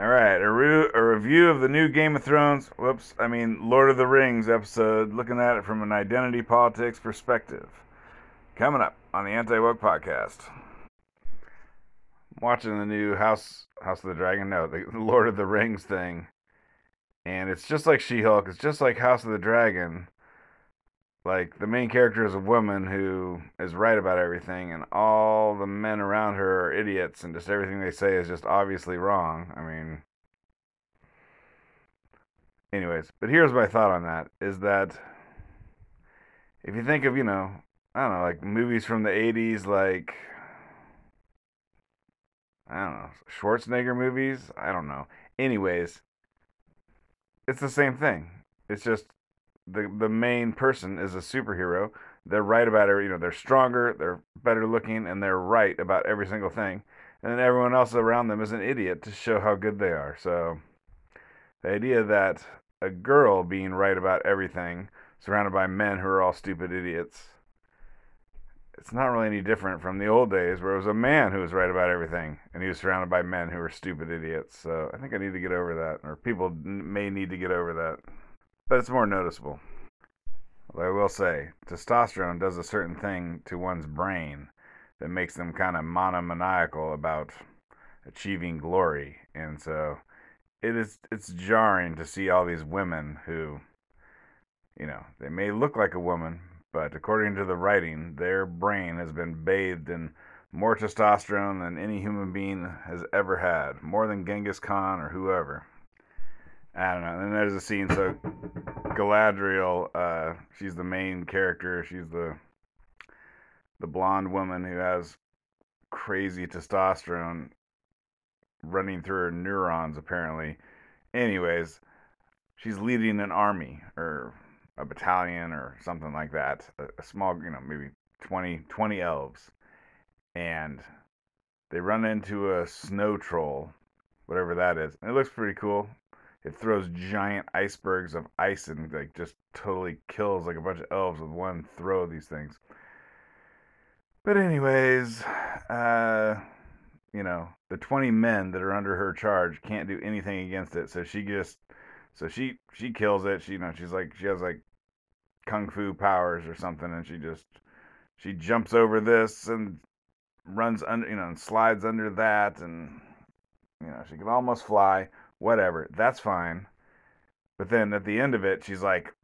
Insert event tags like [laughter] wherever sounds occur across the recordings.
All right, a, re- a review of the new Game of Thrones. Whoops, I mean Lord of the Rings episode, looking at it from an identity politics perspective. Coming up on the Anti Woke Podcast. I'm watching the new House House of the Dragon, no, the Lord of the Rings thing, and it's just like She-Hulk. It's just like House of the Dragon. Like the main character is a woman who is right about everything, and all the men around her are idiots, and just everything they say is just obviously wrong. I mean, anyways, but here's my thought on that: is that if you think of you know, I don't know, like movies from the '80s, like I don't know, Schwarzenegger movies. I don't know. Anyways, it's the same thing. It's just the the main person is a superhero. They're right about it. You know, they're stronger, they're better looking, and they're right about every single thing. And then everyone else around them is an idiot to show how good they are. So the idea that a girl being right about everything, surrounded by men who are all stupid idiots, it's not really any different from the old days where it was a man who was right about everything and he was surrounded by men who were stupid idiots. So I think I need to get over that, or people may need to get over that but it's more noticeable. Although I will say, testosterone does a certain thing to one's brain that makes them kind of monomaniacal about achieving glory, and so it is it's jarring to see all these women who, you know, they may look like a woman, but according to the writing, their brain has been bathed in more testosterone than any human being has ever had, more than Genghis Khan or whoever. I don't know. And then there's a scene. So Galadriel, uh, she's the main character. She's the the blonde woman who has crazy testosterone running through her neurons. Apparently. Anyways, she's leading an army or a battalion or something like that. A, a small, you know, maybe 20, 20 elves, and they run into a snow troll, whatever that is. And it looks pretty cool it throws giant icebergs of ice and like just totally kills like a bunch of elves with one throw of these things. But anyways, uh you know, the 20 men that are under her charge can't do anything against it. So she just so she she kills it. She you know, she's like she has like kung fu powers or something and she just she jumps over this and runs under you know and slides under that and you know, she can almost fly whatever, that's fine. But then at the end of it, she's like,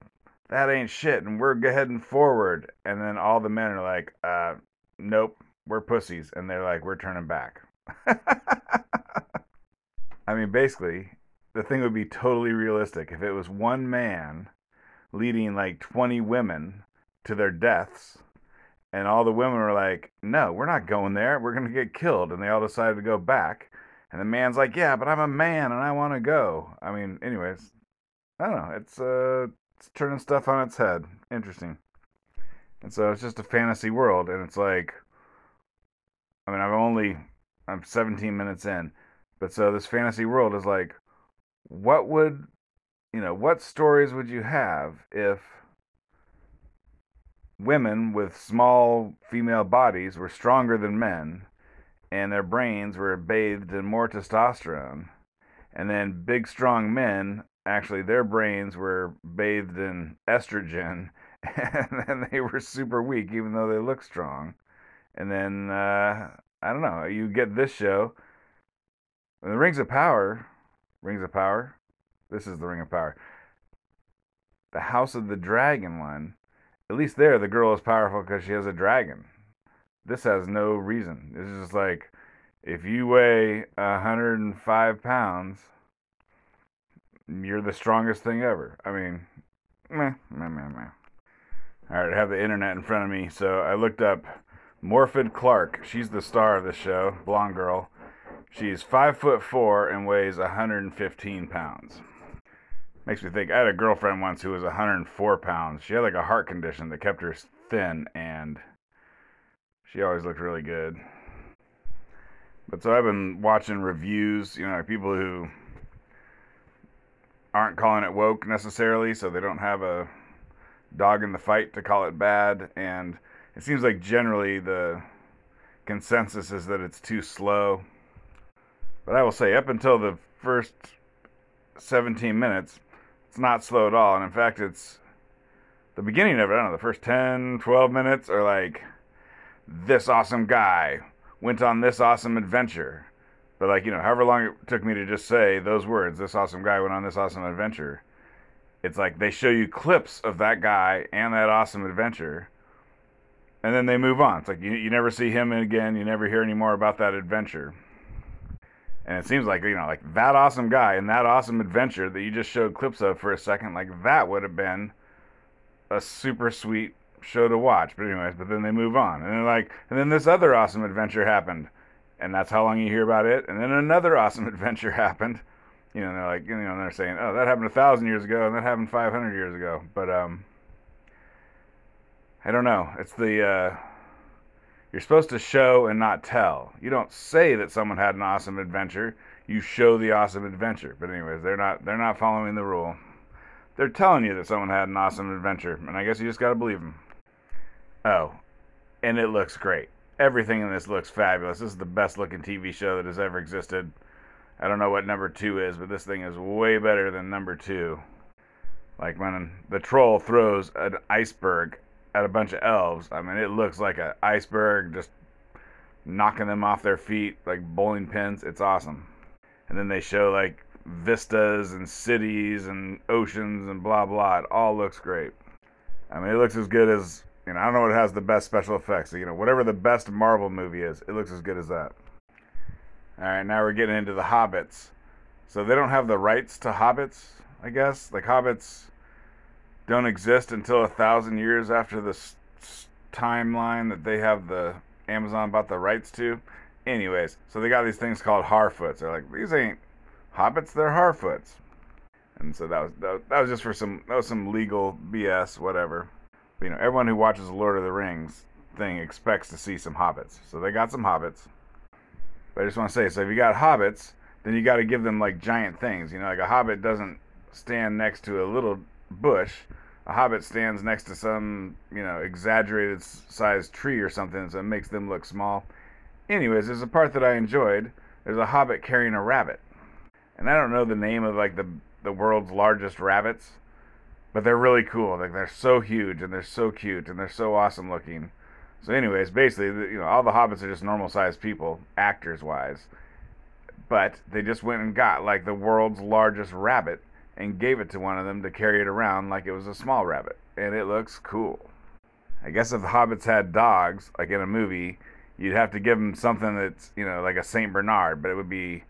that ain't shit, and we're heading forward. And then all the men are like, uh, nope, we're pussies. And they're like, we're turning back. [laughs] I mean, basically, the thing would be totally realistic if it was one man leading like 20 women to their deaths. And all the women were like, no, we're not going there. We're going to get killed. And they all decided to go back. And the man's like, "Yeah, but I'm a man and I want to go." I mean, anyways, I don't know. It's uh, it's turning stuff on its head. Interesting. And so it's just a fantasy world, and it's like, I mean, I'm only I'm 17 minutes in, but so this fantasy world is like, what would, you know, what stories would you have if women with small female bodies were stronger than men? And their brains were bathed in more testosterone. And then big, strong men, actually, their brains were bathed in estrogen, [laughs] and then they were super weak, even though they look strong. And then, uh, I don't know, you get this show. The Rings of Power, Rings of Power, this is the Ring of Power. The House of the Dragon one, at least there, the girl is powerful because she has a dragon this has no reason. This is just like if you weigh 105 pounds, you're the strongest thing ever. I mean, meh, meh, meh, meh. All right, I have the internet in front of me, so I looked up Morfydd Clark. She's the star of the show, blonde girl. She's five foot four and weighs 115 pounds. Makes me think. I had a girlfriend once who was 104 pounds. She had like a heart condition that kept her thin, and she always looked really good. But so I've been watching reviews, you know, people who aren't calling it woke necessarily, so they don't have a dog in the fight to call it bad. And it seems like generally the consensus is that it's too slow. But I will say, up until the first 17 minutes, it's not slow at all. And in fact, it's the beginning of it, I don't know, the first 10, 12 minutes are like, this awesome guy went on this awesome adventure. But like, you know, however long it took me to just say those words, this awesome guy went on this awesome adventure. It's like they show you clips of that guy and that awesome adventure. And then they move on. It's like you, you never see him again. You never hear any more about that adventure. And it seems like, you know, like that awesome guy and that awesome adventure that you just showed clips of for a second, like that would have been a super sweet show to watch. But anyways, but then they move on, and then like, and then this other awesome adventure happened, and that's how long you hear about it. And then another [laughs] awesome adventure happened. You know, they're like, you know, they're saying, oh, that happened a thousand years ago, and that happened five hundred years ago. But um, I don't know. It's the uh, you're supposed to show and not tell. You don't say that someone had an awesome adventure. You show the awesome adventure. But anyways, they're not they're not following the rule. They're telling you that someone had an awesome adventure, and I guess you just got to believe them. Oh, and it looks great. Everything in this looks fabulous. This is the best looking TV show that has ever existed. I don't know what number two is, but this thing is way better than number two. Like when the troll throws an iceberg at a bunch of elves. I mean, it looks like an iceberg just knocking them off their feet like bowling pins. It's awesome. And then they show like vistas and cities and oceans and blah blah. It all looks great. I mean, it looks as good as you know. I don't know what has the best special effects. You know, whatever the best Marvel movie is, it looks as good as that. All right, now we're getting into the Hobbits. So they don't have the rights to Hobbits, I guess. Like Hobbits don't exist until a thousand years after this timeline that they have the Amazon bought the rights to. Anyways, so they got these things called Harfoots. They're like, these ain't hobbits, they're Harfoots. And so that was that, that was just for some that was some legal BS, whatever. You know, everyone who watches the Lord of the Rings thing expects to see some hobbits. So they got some hobbits. But I just want to say, so if you got hobbits, then you got to give them like giant things. You know, like a hobbit doesn't stand next to a little bush. A hobbit stands next to some, you know, exaggerated sized tree or something, so it makes them look small. Anyways, there's a part that I enjoyed. There's a hobbit carrying a rabbit and I don't know the name of like the the world's largest rabbits, but they're really cool. Like they're so huge and they're so cute and they're so awesome looking. So, anyways, basically, you know, all the hobbits are just normal sized people, actors wise, but they just went and got like the world's largest rabbit and gave it to one of them to carry it around like it was a small rabbit, and it looks cool. I guess if the hobbits had dogs, like in a movie, you'd have to give them something that's you know like a Saint Bernard, but it would be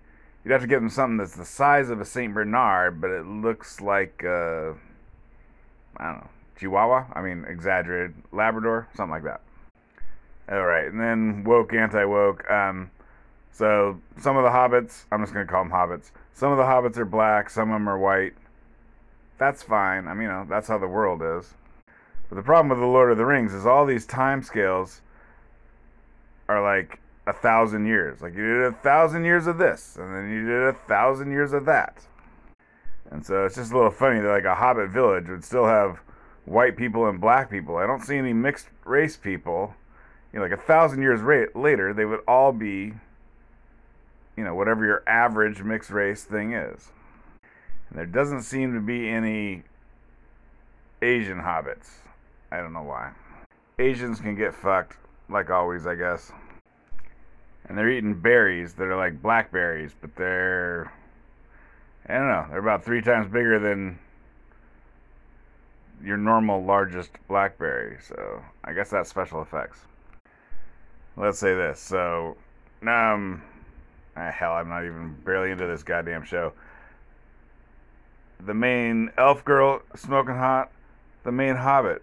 You'd have to give them something that's the size of a Saint Bernard, but it looks like uh, I don't know Chihuahua. I mean, exaggerated Labrador, something like that. All right, and then woke, anti-woke. Um, so some of the hobbits, I'm just gonna call them hobbits. Some of the hobbits are black, some of them are white. That's fine. I mean, you know, that's how the world is. But the problem with the Lord of the Rings is all these time scales are like a thousand years. Like you did a thousand years of this, and then you did a thousand years of that. And so it's just a little funny that like a hobbit village would still have white people and black people. I don't see any mixed race people. You know, like a thousand years ra- later, they would all be, you know, whatever your average mixed race thing is. And there doesn't seem to be any Asian hobbits. I don't know why. Asians can get fucked, like always, I guess and they're eating berries that are like blackberries, but they're I don't know, they're about three times bigger than your normal largest blackberry. So I guess that's special effects. Let's say this. So um ah, hell, I'm not even barely into this goddamn show. The main elf girl smoking hot. The main hobbit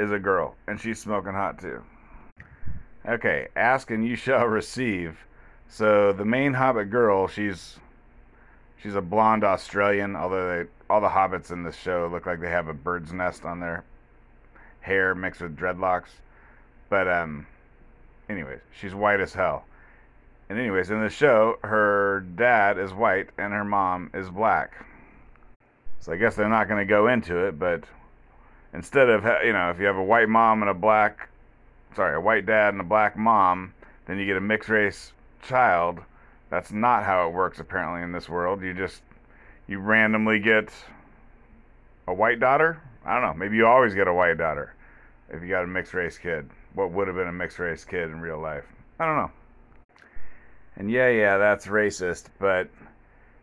is a girl, and she's smoking hot too. Okay, ask and you shall [laughs] receive. So the main Hobbit girl, she's she's a blonde Australian. Although they, all the hobbits in this show look like they have a bird's nest on their hair mixed with dreadlocks. But um, anyways, she's white as hell. And anyways, in the show, her dad is white and her mom is black. So I guess they're not going to go into it, but instead of you know, if you have a white mom and a black sorry, a white dad and a black mom, then you get a mixed race child, That's not how it works apparently in this world. You just you randomly get a white daughter. I don't know. Maybe you always get a white daughter if you got a mixed race kid. What would have been a mixed race kid in real life? I don't know. And yeah, yeah, that's racist, but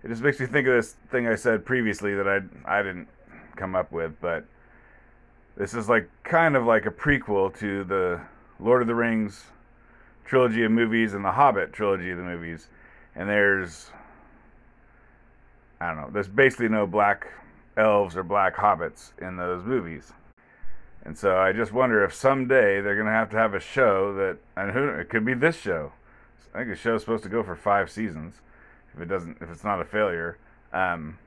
it just makes me think of this thing I said previously that I I didn't come up with, but this is like kind of like a prequel to the Lord of the Rings trilogy of movies and the Hobbit trilogy of the movies. And there's I don't know, there's basically no black elves or black hobbits in those movies. And so I just wonder if someday they're going to have to have a show that, and who it could be this show. I think the show's supposed to go for five seasons. If it doesn't, if it's not a failure, um,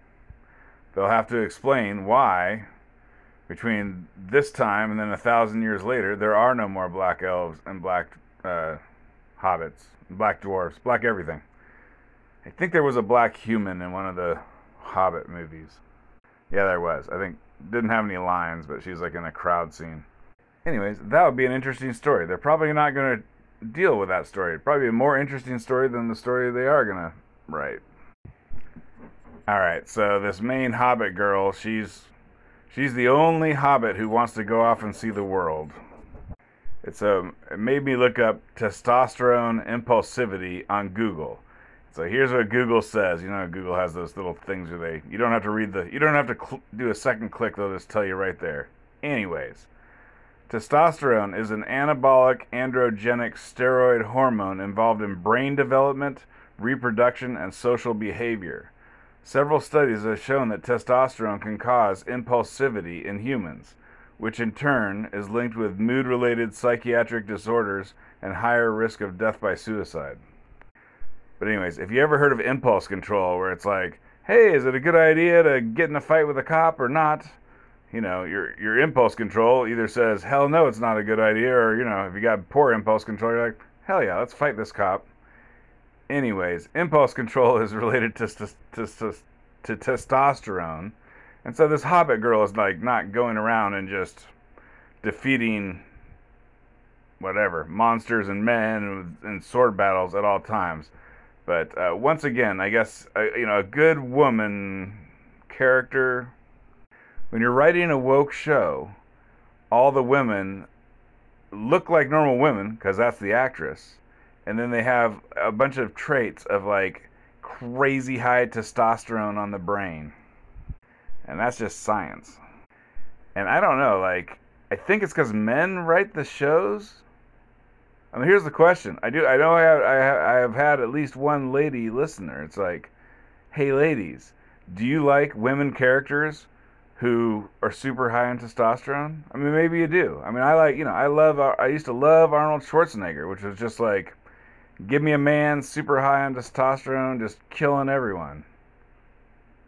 they'll have to explain why between this time and then a thousand years later there are no more black elves and black uh, hobbits, black dwarfs, black everything. I think there was a black human in one of the Hobbit movies. Yeah, there was. I think didn't have any lines, but she's like in a crowd scene. Anyways, that would be an interesting story. They're probably not going to deal with that story. It'd probably be a more interesting story than the story they are going to write. All right, so this main Hobbit girl, she's she's the only Hobbit who wants to go off and see the world. It's a um, it made me look up testosterone impulsivity on Google. So here's what Google says. You know, Google has those little things where they you don't have to read the you don't have to cl- do a second click. They'll just tell you right there. Anyways, testosterone is an anabolic androgenic steroid hormone involved in brain development, reproduction, and social behavior. Several studies have shown that testosterone can cause impulsivity in humans, which in turn is linked with mood related psychiatric disorders and higher risk of death by suicide. But anyways, if you ever heard of impulse control, where it's like, hey, is it a good idea to get in a fight with a cop or not? You know, your your impulse control either says, hell no, it's not a good idea, or you know, if you got poor impulse control, you're like, hell yeah, let's fight this cop. Anyways, impulse control [laughs] is related to to, to, to testosterone, and so this Hobbit girl is like not going around and just defeating whatever monsters and men and sword battles at all times. But uh, once again, I guess uh, you know a good woman character. When you're writing a woke show, all the women look like normal women because that's the actress, and then they have a bunch of traits of like crazy high testosterone on the brain, and that's just science. And I don't know, like I think it's because men write the shows I mean, here's the question. I do. I know I have, I have, I have had at least one lady listener. It's like, hey, ladies, do you like women characters who are super high in testosterone? I mean, maybe you do. I mean, I like, you know, I love. Uh, I used to love Arnold Schwarzenegger, which was just like, give me a man super high on testosterone, just killing everyone.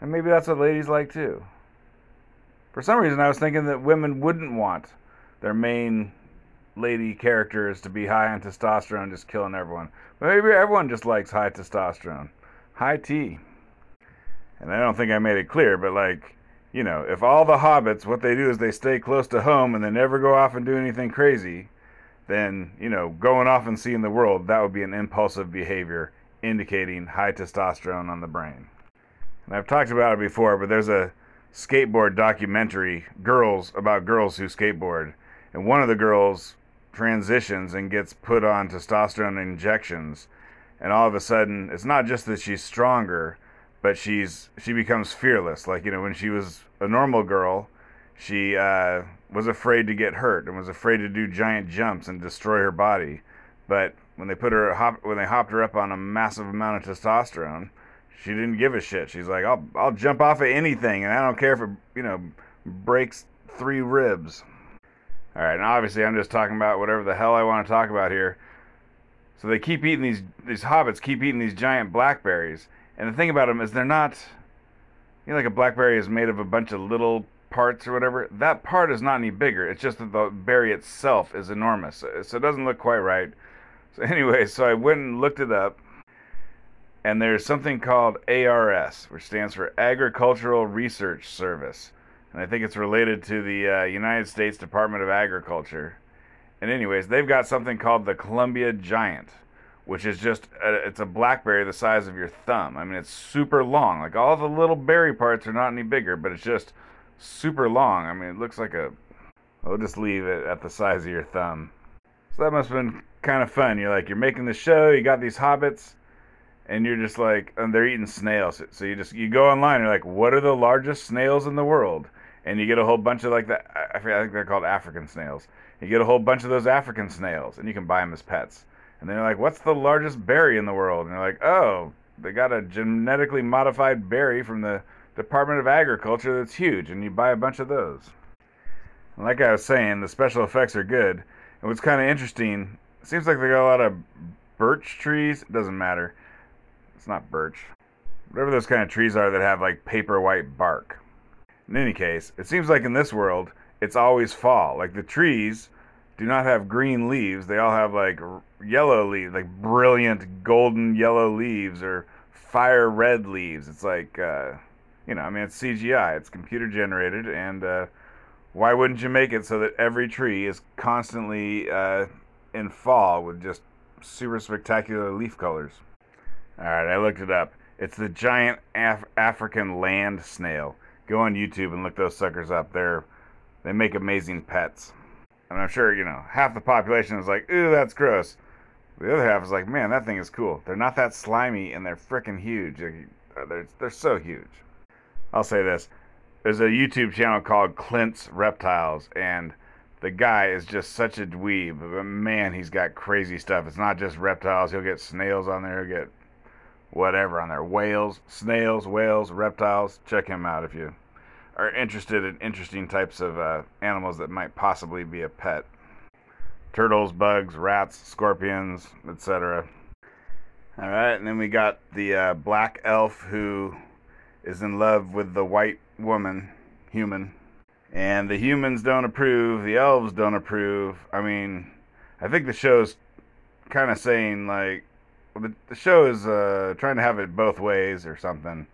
And maybe that's what ladies like too. For some reason, I was thinking that women wouldn't want their main lady characters to be high on testosterone, just killing everyone. Maybe everyone just likes high testosterone. High T. And I don't think I made it clear, but like, you know, if all the hobbits, what they do is they stay close to home and they never go off and do anything crazy, then, you know, going off and seeing the world, that would be an impulsive behavior indicating high testosterone on the brain. And I've talked about it before, but there's a skateboard documentary, girls, about girls who skateboard. And one of the girls transitions and gets put on testosterone injections and all of a sudden it's not just that she's stronger but she's she becomes fearless. Like you know when she was a normal girl she uh, was afraid to get hurt and was afraid to do giant jumps and destroy her body. But when they put her hop, when they hopped her up on a massive amount of testosterone she didn't give a shit. She's like I'll I'll jump off of anything and I don't care if it you know breaks three ribs all right, and obviously I'm just talking about whatever the hell I want to talk about here. So they keep eating these these hobbits keep eating these giant blackberries, and the thing about them is they're not. You know, like a blackberry is made of a bunch of little parts or whatever. That part is not any bigger. It's just that the berry itself is enormous, so it doesn't look quite right. So anyway, so I went and looked it up, and there's something called ARS, which stands for Agricultural Research Service and I think it's related to the uh, United States Department of Agriculture. And anyways, they've got something called the Columbia Giant, which is just a, it's a blackberry the size of your thumb. I mean, it's super long. Like all the little berry parts are not any bigger, but it's just super long. I mean, it looks like a. I'll just leave it at the size of your thumb. So that must have been kind of fun. You're like, you're making the show. You got these hobbits, and you're just like, and they're eating snails. So you just you go online. You're like, what are the largest snails in the world? And you get a whole bunch of like that. I think they're called African snails. You get a whole bunch of those African snails, and you can buy them as pets and they're like, "What's the largest berry in the world?" And they're like, "Oh, they got a genetically modified berry from the Department of Agriculture that's huge, and you buy a bunch of those." And like I was saying, the special effects are good. And what's kind of interesting, seems like they got a lot of birch trees. It doesn't matter. It's not birch. Whatever those kind of trees are that have like paper white bark. In any case, it seems like in this world, it's always fall. Like the trees do not have green leaves. They all have like yellow leaves, like brilliant golden yellow leaves or fire red leaves. It's like, uh, you know, I mean, it's CGI, it's computer generated, and uh, why wouldn't you make it so that every tree is constantly uh, in fall with just super spectacular leaf colors? All right, I looked it up. It's the giant Af- African land snail. Go on YouTube and look those suckers up. They're they make amazing pets. And I'm sure, you know, half the population is like, ooh, that's gross. The other half is like, man, that thing is cool. They're not that slimy and they're freaking huge. Uh, they're, they're so huge. I'll say this. There's a YouTube channel called Clint's Reptiles, and the guy is just such a dweeb. But man, he's got crazy stuff. It's not just reptiles. He'll get snails on there. He'll get whatever on there. Whales, snails, whales, reptiles. Check him out if you are interested in interesting types of uh, animals that might possibly be a pet turtles, bugs, rats, scorpions, etc. All right, and then we got the uh, black elf who is in love with the white woman, human. And the humans don't approve, the elves don't approve. I mean, I think the show's kind of saying, like, the, the show is uh, trying to have it both ways or something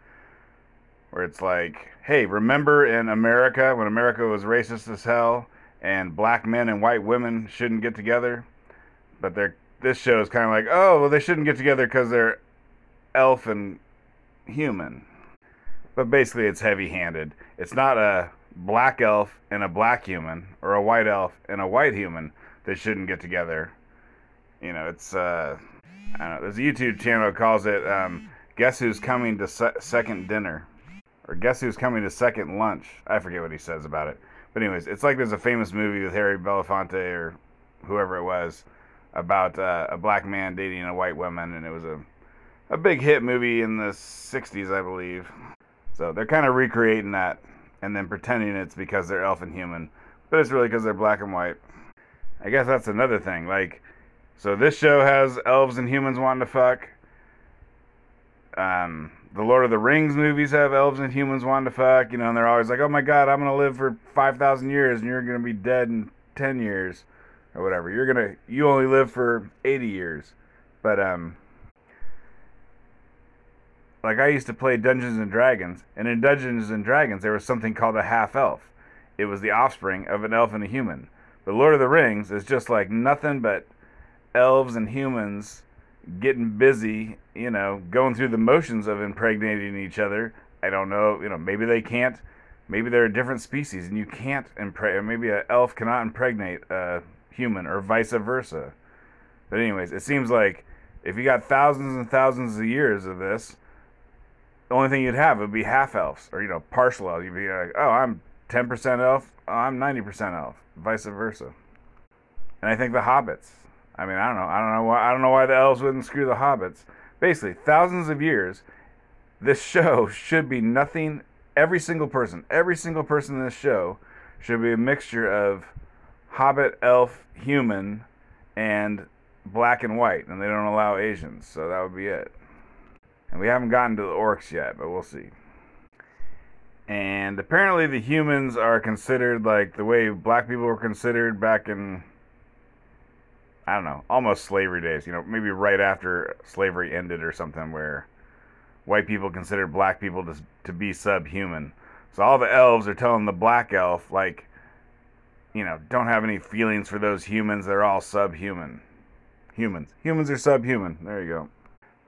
where it's like, hey, remember in America when America was racist as hell and black men and white women shouldn't get together? But they're this show is kind of like, oh, well, they shouldn't get together because they're elf and human. But basically, it's heavy handed. It's not a black elf and a black human or a white elf and a white human that shouldn't get together. You know, it's, uh, There's a YouTube channel calls it um, Guess Who's Coming to Se- Second Dinner or guess who's coming to second lunch? I forget what he says about it. But anyways, it's like there's a famous movie with Harry Belafonte or whoever it was about uh, a black man dating a white woman, and it was a a big hit movie in the '60s, I believe. So they're kind of recreating that and then pretending it's because they're elf and human, but it's really because they're black and white. I guess that's another thing. Like, so this show has elves and humans wanting to fuck. Um, the Lord of the Rings movies have elves and humans wanting to fuck, you know, and they're always like, "Oh my God, I'm gonna live for five thousand years, and you're gonna be dead in ten years, or whatever. You're gonna, you only live for eighty years." But um, like I used to play Dungeons and Dragons, and in Dungeons and Dragons there was something called a half elf. It was the offspring of an elf and a human. The Lord of the Rings is just like nothing but elves and humans getting busy, you know, going through the motions of impregnating each other. I don't know, you know, maybe they can't. Maybe they're a different species and you can't impregnate. Maybe an elf cannot impregnate a human or vice versa. But anyways, it seems like if you got thousands and thousands of years of this, the only thing you'd have would be half elves or you know partial elves. You'd be like, oh, I'm 10% elf, oh, I'm 90% elf, vice versa. And I think the hobbits, I mean, I don't know. I don't know why. I don't know why the elves wouldn't screw the hobbits. Basically, thousands of years, this [laughs] show should be nothing. Every single person, every single person in this show, should be a mixture of hobbit, elf, human, and black and white, and they don't allow Asians, so that would be it. And we haven't gotten to the orcs yet, but we'll see. And apparently, the humans are considered like the way black people were considered back in I don't know, almost slavery days. You know, maybe right after slavery ended or something, where white people considered black people to to be subhuman. So all the elves are telling the black elf like, you know, don't have any feelings for those humans. They're all subhuman. humans. Humans are subhuman. There you go.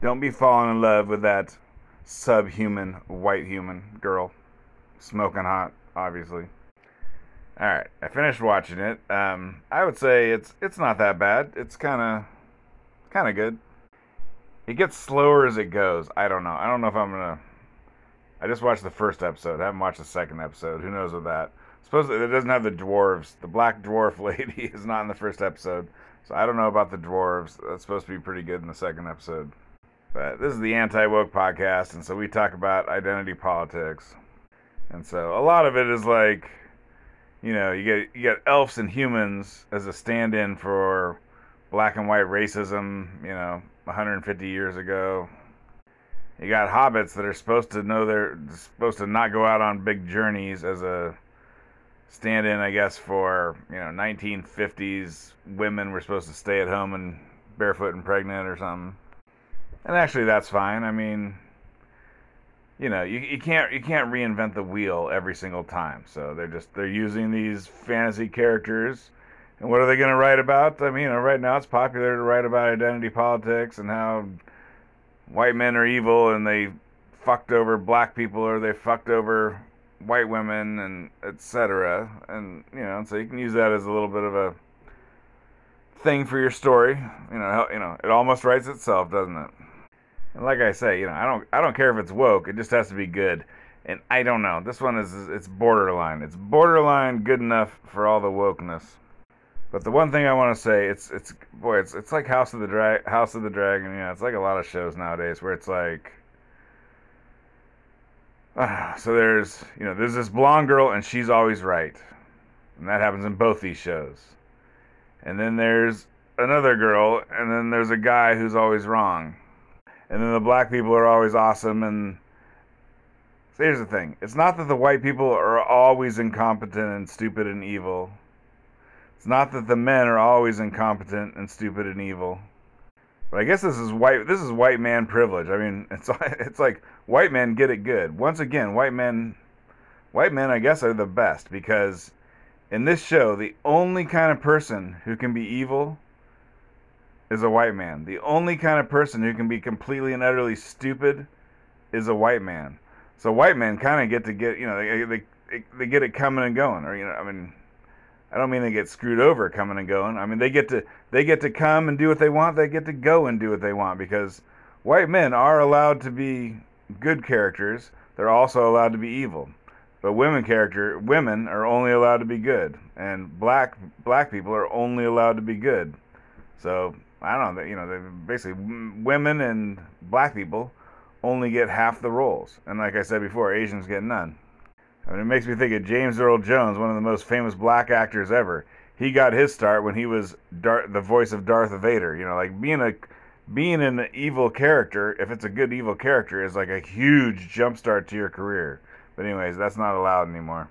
Don't be falling in love with that subhuman white human girl. Smoking hot, obviously. All right, I finished watching it. Um, I would say it's it's not that bad. It's kind of kind of good. It gets slower as it goes. I don't know. I don't know if I'm gonna. I just watched the first episode. I haven't watched the second episode. Who knows with that? Supposedly it doesn't have the dwarves. The black dwarf [laughs] lady is not in the first episode, so I don't know about the dwarves. That's supposed to be pretty good in the second episode. But this is the anti woke podcast, and so we talk about identity politics. And so a lot of it is like, you know, you get you get elves and humans as a stand-in for black and white racism. You know, 150 years ago. You got hobbits that are supposed to know they're supposed to not go out on big journeys as a stand-in, I guess, for you know 1950s women were supposed to stay at home and barefoot and pregnant or something. And actually, that's fine. I mean, you know, you, you can't you can't reinvent the wheel every single time. So they're just they're using these fantasy characters. And what are they going to write about? I mean, you know, right now it's popular to write about identity politics and how white men are evil and they fucked over black people or they fucked over white women and etc. And you know, so you can use that as a little bit of a thing for your story. You know, you know, it almost writes itself, doesn't it? And like I say, you know, I don't I don't care if it's woke. It just has to be good. And I don't know. This one is it's borderline. It's borderline good enough for all the wokeness. But the one thing I want to say, it's it's boy, it's it's like House of the Dra- House of the Dragon. You know, it's like a lot of shows nowadays where it's like. Uh, so there's you know there's this blonde girl and she's always right, and that happens in both these shows. And then there's another girl, and then there's a guy who's always wrong and then the black people are always awesome and so here's the thing. It's not that the white people are always incompetent and stupid and evil. It's not that the men are always incompetent and stupid and evil. But i guess this is white this is white man privilege. I mean [laughs] it's it's like white men get it good. Once again white men white men i guess are the best because in this show the only kind of person who can be evil is a white man. The only kind of person who can be completely and utterly stupid is a white man. So white men kind of get to get, you know, they, they they get it coming and going, or you know, I mean, I don't mean they get screwed over coming and going. I mean they get to they get to come and do what they want. They get to go and do what they want because white men are allowed to be good characters. They're also allowed to be evil. But women character women are only allowed to be good, and black black people are only allowed to be good. So I don't know. You know, basically women and black people only get half the roles, and like I said before, Asians get none. I mean, it makes me think of James Earl Jones, one of the most famous black actors ever. He got his start when he was Dar- the voice of Darth Vader. You know, like being a being an evil character, if it's a good evil character, is like a huge jumpstart to your career. But anyways, that's not allowed anymore.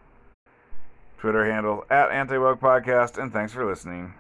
Twitter handle at Anti Podcast, and thanks for listening.